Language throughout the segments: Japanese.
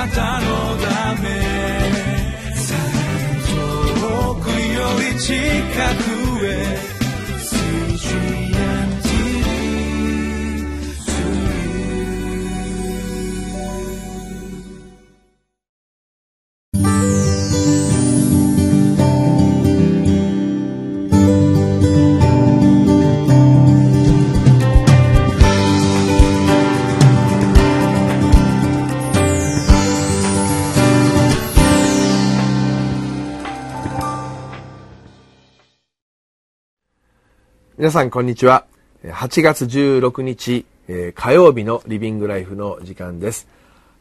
なたのため。遠くより近く。皆さんこんにちは。8月16日、え、火曜日のリビングライフの時間です。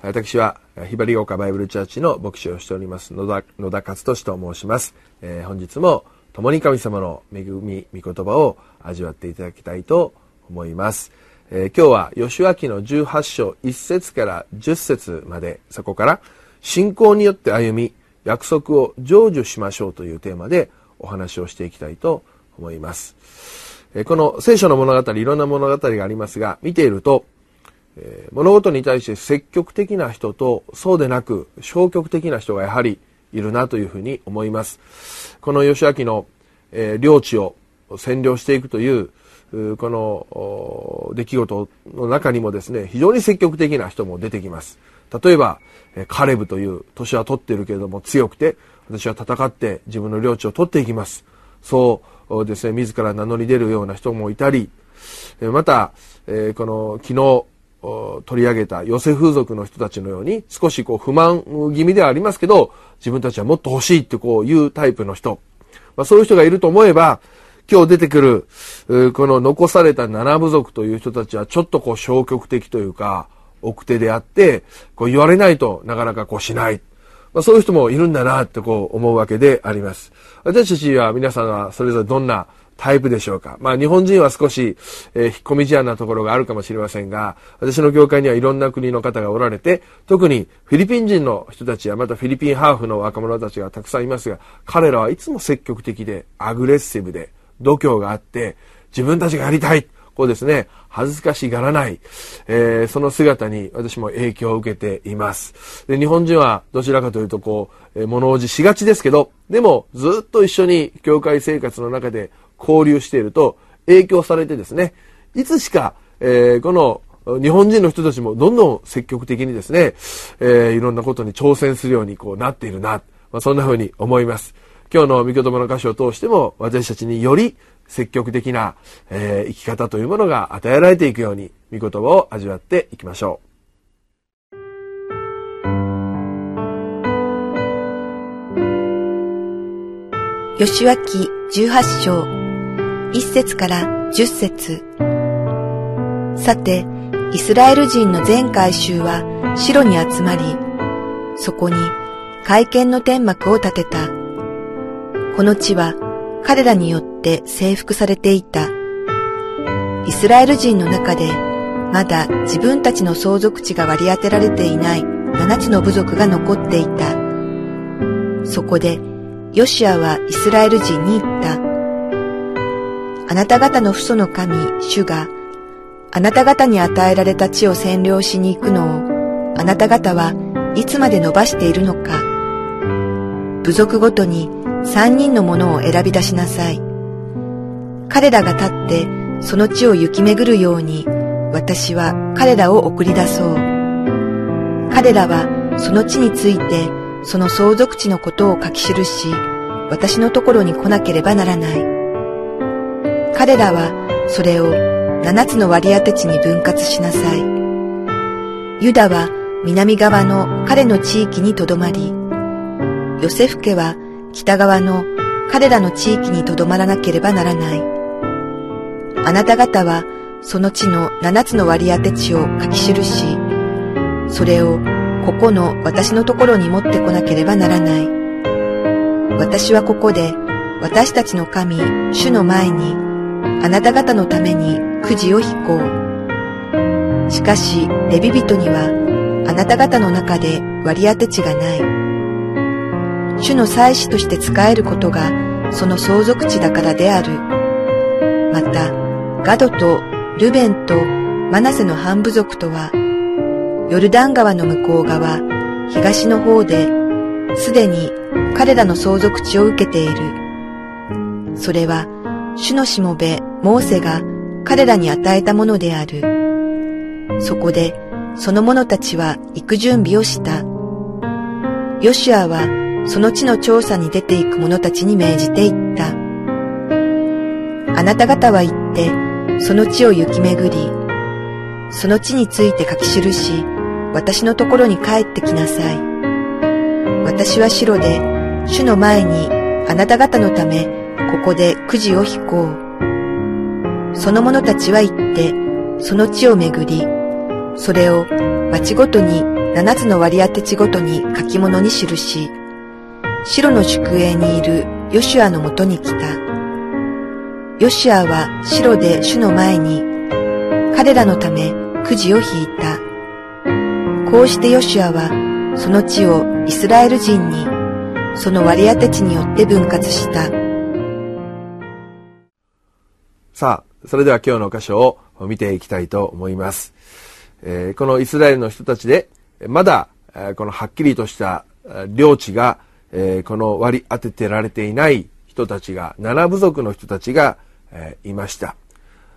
私は、ひばり岡バイブルチャーチの牧師をしております野田、野田勝利と申します。え、本日も共に神様の恵み、御言葉を味わっていただきたいと思います。え、今日は吉脇の18章1節から10節まで、そこから信仰によって歩み、約束を成就しましょうというテーマでお話をしていきたいと思います。この聖書の物語、いろんな物語がありますが、見ていると、物事に対して積極的な人とそうでなく消極的な人がやはりいるなというふうに思います。この吉明の、え領地を占領していくというこの出来事の中にもですね、非常に積極的な人も出てきます。例えば、カレブという年は取っているけれども強くて、私は戦って自分の領地を取っていきます。そうですね、自ら名乗り出るような人もいたり、また、えこの昨日取り上げたヨセ風俗の人たちのように少しこう不満気味ではありますけど、自分たちはもっと欲しいってこういうタイプの人。まあ、そういう人がいると思えば、今日出てくる、この残された七部族という人たちはちょっとこう消極的というか、奥手であって、こう言われないとなかなかこうしない。まあ、そういう人もいるんだなってこう思うわけであります。私たちは皆さんはそれぞれどんなタイプでしょうか。まあ日本人は少し、えー、引っ込み思案なところがあるかもしれませんが、私の業界にはいろんな国の方がおられて、特にフィリピン人の人たちやまたフィリピンハーフの若者たちがたくさんいますが、彼らはいつも積極的で、アグレッシブで、度胸があって、自分たちがやりたい。こうですね、恥ずかしがらない、えー、その姿に私も影響を受けています。で、日本人はどちらかというとこう、えー、物おじしがちですけど、でもずっと一緒に教会生活の中で交流していると影響されてですね、いつしか、えー、この日本人の人たちもどんどん積極的にですね、えー、いろんなことに挑戦するようにこうなっているな、まあ、そんな風に思います。今日の御言葉の箇所を通しても私たちにより積極的な、えー、生き方というものが与えられていくように、御言葉を味わっていきましょう。吉脇十八章、一節から十節。さて、イスラエル人の全回収は城に集まり、そこに会見の天幕を立てた。この地は彼らによって征服されていた。イスラエル人の中でまだ自分たちの相続地が割り当てられていない七つの部族が残っていた。そこでヨシアはイスラエル人に言った。あなた方の父祖の神、主が、あなた方に与えられた地を占領しに行くのを、あなた方はいつまで伸ばしているのか。部族ごとに三人のものを選び出しなさい。彼らが立ってその地を行き巡るように私は彼らを送り出そう。彼らはその地についてその相続地のことを書き記し、私のところに来なければならない。彼らはそれを七つの割り当て地に分割しなさい。ユダは南側の彼の地域にとどまり、ヨセフ家は北側の彼らの地域にとどまらなければならない。あなた方はその地の七つの割り当て地を書き記し、それをここの私のところに持ってこなければならない。私はここで私たちの神、主の前にあなた方のためにくじを引こう。しかし、レビ人にはあなた方の中で割り当て地がない。主の祭司として使えることがその相続地だからである。また、ガドとルベンとマナセの半部族とは、ヨルダン川の向こう側、東の方で、すでに彼らの相続地を受けている。それは、主のしもべ、モーセが彼らに与えたものである。そこで、その者たちは行く準備をした。ヨシュアは、その地の調査に出ていく者たちに命じていった。あなた方は行って、その地を行き巡り、その地について書き記し、私のところに帰ってきなさい。私は白で、主の前にあなた方のため、ここでくじを引こう。その者たちは行って、その地を巡り、それを町ごとに七つの割り当て地ごとに書き物に記し、白の宿営にいるヨシュアのもとに来た。ヨシュアは白で主の前に、彼らのためくじを引いた。こうしてヨシュアは、その地をイスラエル人に、その割り当て地によって分割した。さあ、それでは今日の箇所を見ていきたいと思います。えー、このイスラエルの人たちで、まだ、このはっきりとした領地が、えー、この割り当ててられていない人たちが、七部族の人たちが、えー、いました。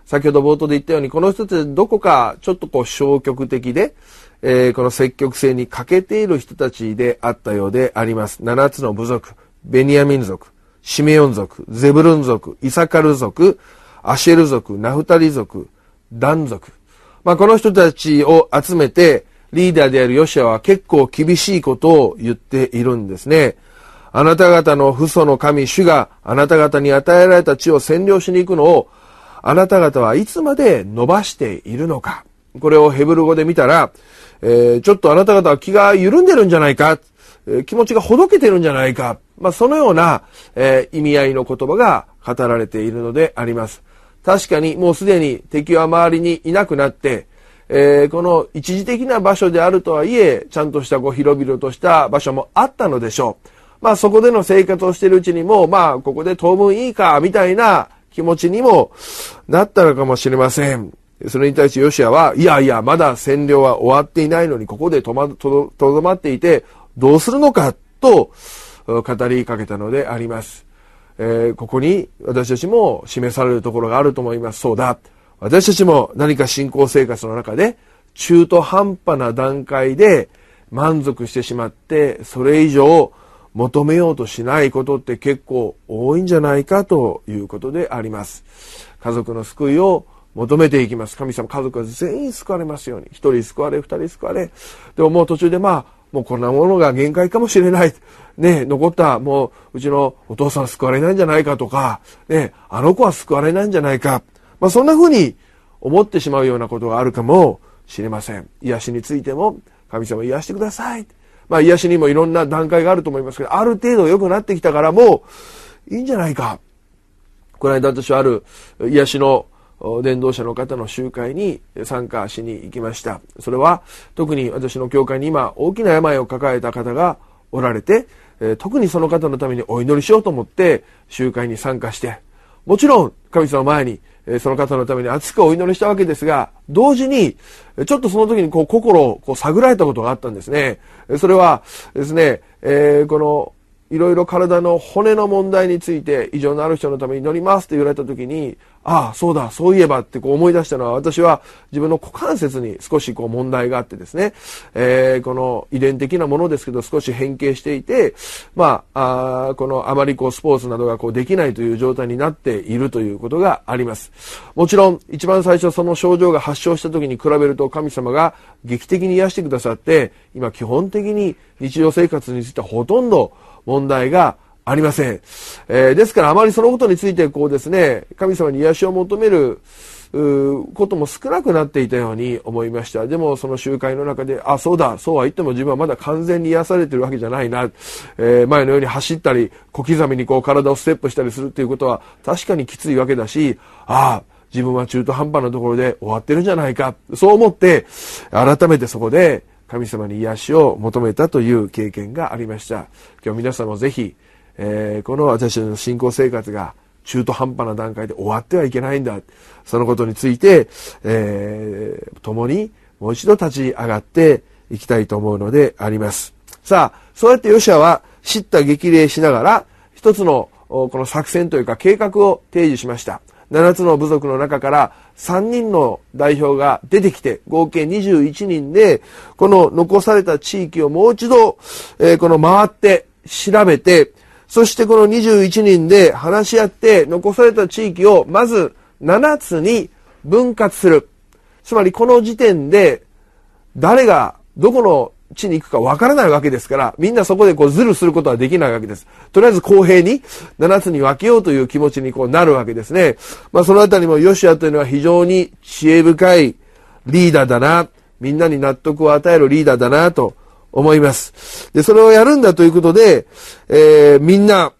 先ほど冒頭で言ったように、この人たちどこかちょっとこう消極的で、えー、この積極性に欠けている人たちであったようであります。七つの部族、ベニヤミン族、シメヨン族、ゼブルン族、イサカル族、アシェル族、ナフタリ族、ダン族。まあ、この人たちを集めて、リーダーであるヨシアは結構厳しいことを言っているんですね。あなた方の父祖の神、主があなた方に与えられた地を占領しに行くのを、あなた方はいつまで伸ばしているのか。これをヘブル語で見たら、えー、ちょっとあなた方は気が緩んでるんじゃないか、え、気持ちがほどけてるんじゃないか、まあ、そのような、えー、意味合いの言葉が語られているのであります。確かにもうすでに敵は周りにいなくなって、えー、この一時的な場所であるとはいえ、ちゃんとしたこう広々とした場所もあったのでしょう。まあそこでの生活をしているうちにも、まあここで当分いいか、みたいな気持ちにもなったのかもしれません。それに対してヨシアは、いやいや、まだ占領は終わっていないのに、ここでとま、まっていて、どうするのか、と語りかけたのであります。えー、ここに私たちも示されるところがあると思います。そうだ。私たちも何か信仰生活の中で、中途半端な段階で満足してしまって、それ以上求めようとしないことって結構多いんじゃないかということであります。家族の救いを求めていきます。神様、家族は全員救われますように。一人救われ、二人救われ。でももう途中でまあ、もうこんなものが限界かもしれない。ね、残った、もう、うちのお父さん救われないんじゃないかとか、ね、あの子は救われないんじゃないか。まあそんな風に思ってしまうようなことがあるかもしれません。癒しについても、神様癒してください。まあ癒しにもいろんな段階があると思いますけど、ある程度良くなってきたからもういいんじゃないか。この間私はある癒しの伝道者の方の集会に参加しに行きました。それは特に私の教会に今大きな病を抱えた方がおられて、特にその方のためにお祈りしようと思って集会に参加して、もちろん神様前にその方のために熱くお祈りしたわけですが、同時に、ちょっとその時にこう心をこう探られたことがあったんですね。それはですね、えー、このいろいろ体の骨の問題について異常のある人のために祈りますって言われた時に、ああ、そうだ、そういえばってこう思い出したのは、私は自分の股関節に少しこう問題があってですね、えー、この遺伝的なものですけど少し変形していて、まあ、あこのあまりこうスポーツなどがこうできないという状態になっているということがあります。もちろん、一番最初その症状が発症した時に比べると神様が劇的に癒してくださって、今基本的に日常生活についてはほとんど問題がありません。えー、ですからあまりそのことについてこうですね、神様に癒しを求めることも少なくなっていたように思いました。でもその集会の中で、あ、そうだ、そうは言っても自分はまだ完全に癒されてるわけじゃないな。えー、前のように走ったり、小刻みにこう体をステップしたりするっていうことは確かにきついわけだし、ああ、自分は中途半端なところで終わってるんじゃないか。そう思って、改めてそこで神様に癒しを求めたという経験がありました。今日皆さんもぜひ、えー、この私の信仰生活が中途半端な段階で終わってはいけないんだ。そのことについて、えー、共にもう一度立ち上がっていきたいと思うのであります。さあ、そうやってヨシアは知った激励しながら、一つのこの作戦というか計画を提示しました。7つの部族の中から3人の代表が出てきて、合計21人で、この残された地域をもう一度、えー、この回って調べて、そしてこの21人で話し合って残された地域をまず7つに分割する。つまりこの時点で誰がどこの地に行くかわからないわけですから、みんなそこでこうズルすることはできないわけです。とりあえず公平に7つに分けようという気持ちにこうなるわけですね。まあそのあたりもヨシアというのは非常に知恵深いリーダーだな、みんなに納得を与えるリーダーだなと思います。で、それをやるんだということで、えー、みんな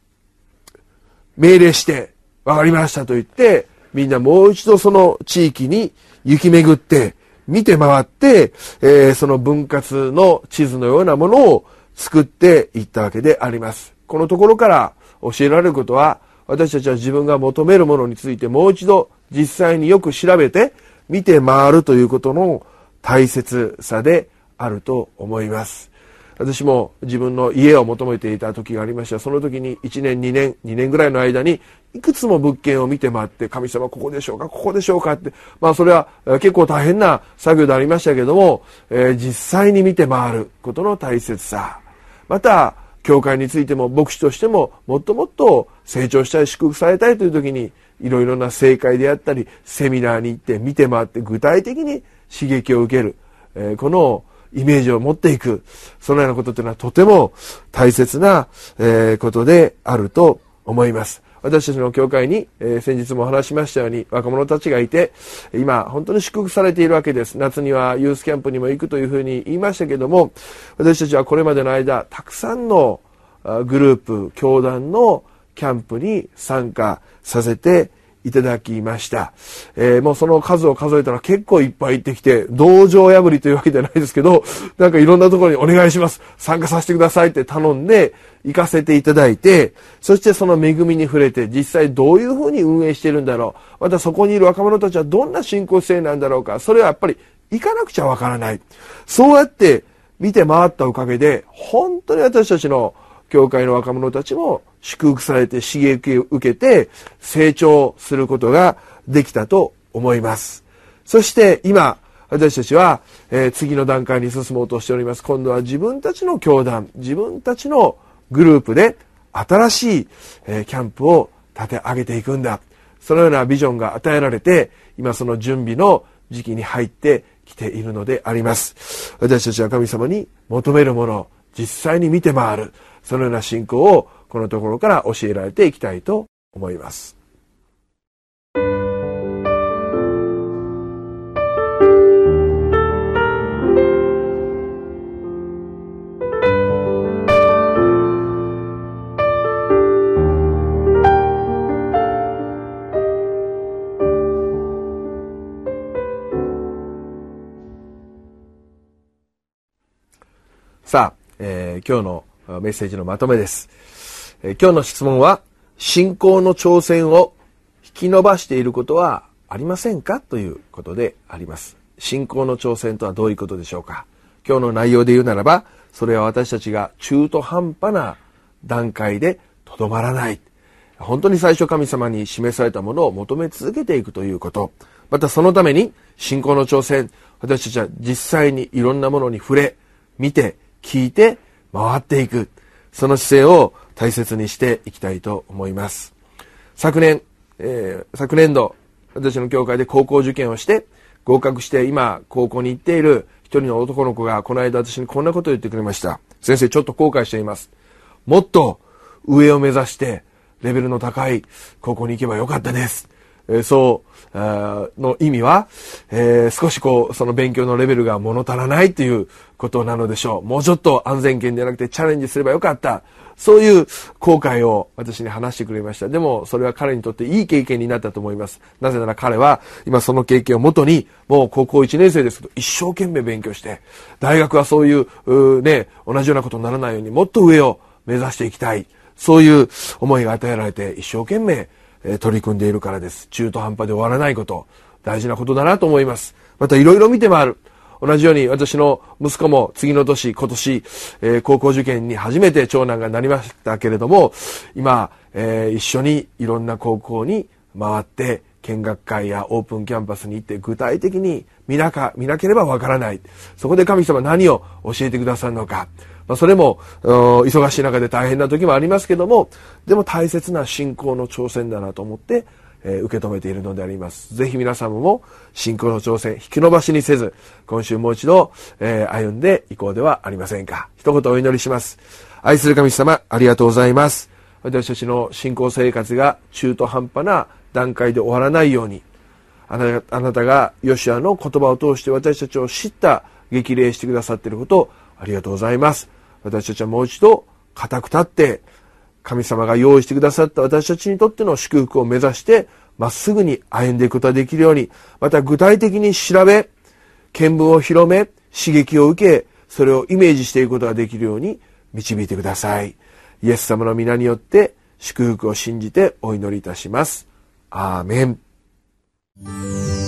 命令して、わかりましたと言って、みんなもう一度その地域に行き巡って、見て回って、えー、その分割の地図のようなものを作っていったわけであります。このところから教えられることは、私たちは自分が求めるものについてもう一度実際によく調べて見て回るということの大切さであると思います。私も自分の家を求めていた時がありました。その時に1年、2年、2年ぐらいの間に、いくつも物件を見て回って、神様ここでしょうか、ここでしょうかって、まあそれは結構大変な作業でありましたけども、えー、実際に見て回ることの大切さ。また、教会についても牧師としてももっともっと成長したい祝福されたいという時にいろいろな正解であったりセミナーに行って見て回って具体的に刺激を受ける、えー、このイメージを持っていく、そのようなことというのはとても大切な、えことであると思います。私たちの教会に、えー、先日もお話しましたように若者たちがいて、今本当に祝福されているわけです。夏にはユースキャンプにも行くというふうに言いましたけども、私たちはこれまでの間、たくさんのグループ、教団のキャンプに参加させていただきました。えー、もうその数を数えたら結構いっぱい行ってきて、道場破りというわけじゃないですけど、なんかいろんなところにお願いします。参加させてくださいって頼んで、行かせていただいて、そしてその恵みに触れて、実際どういうふうに運営してるんだろう。またそこにいる若者たちはどんな信仰姿勢なんだろうか。それはやっぱり行かなくちゃわからない。そうやって見て回ったおかげで、本当に私たちの教会の若者たちも祝福されて刺激を受けて成長することができたと思います。そして今、私たちは、えー、次の段階に進もうとしております。今度は自分たちの教団、自分たちのグループで新しい、えー、キャンプを立て上げていくんだ。そのようなビジョンが与えられて、今その準備の時期に入ってきているのであります。私たちは神様に求めるものを実際に見て回る。そのような信仰をこのところから教えられていきたいと思います。さあ、えー、今日のメッセージのまとめです。え今日の質問は、信仰の挑戦を引き伸ばしていることはありませんかということであります。信仰の挑戦とはどういうことでしょうか今日の内容で言うならば、それは私たちが中途半端な段階でとどまらない。本当に最初神様に示されたものを求め続けていくということ。またそのために信仰の挑戦、私たちは実際にいろんなものに触れ、見て、聞いて、回っていく。その姿勢を大切にしていきたいと思います。昨年、えー、昨年度、私の教会で高校受験をして、合格して今、高校に行っている一人の男の子が、この間私にこんなことを言ってくれました。先生、ちょっと後悔しています。もっと上を目指して、レベルの高い高校に行けばよかったです。えー、そう、の意味は、えー、少しこう、その勉強のレベルが物足らないということなのでしょう。もうちょっと安全圏ではなくてチャレンジすればよかった。そういう後悔を私に話してくれました。でも、それは彼にとっていい経験になったと思います。なぜなら彼は、今その経験をもとに、もう高校1年生ですけど、一生懸命勉強して、大学はそういう、うね、同じようなことにならないように、もっと上を目指していきたい。そういう思いが与えられて、一生懸命、え取り組んでいるからです。中途半端で終わらないこと、大事なことだなと思います。またいろいろ見て回る。同じように私の息子も次の年、今年、えー、高校受験に初めて長男がなりましたけれども、今、えー、一緒にいろんな高校に回って、見学会やオープンキャンパスに行って具体的に見なか、見なければわからない。そこで神様何を教えてくださるのか。まあ、それも、忙しい中で大変な時もありますけども、でも大切な信仰の挑戦だなと思って、え、受け止めているのであります。ぜひ皆様も信仰の挑戦、引き延ばしにせず、今週もう一度、えー、歩んでいこうではありませんか。一言お祈りします。愛する神様、ありがとうございます。私たちの信仰生活が中途半端な段階で終わらないように、あなたがヨシアの言葉を通して私たちを知った激励してくださっていることをありがとうございます。私たちはもう一度固く立って、神様が用意してくださった私たちにとっての祝福を目指して、まっすぐに歩んでいくことができるように、また具体的に調べ、見聞を広め、刺激を受け、それをイメージしていくことができるように導いてください。イエス様の皆によって祝福を信じてお祈りいたします。アーメン。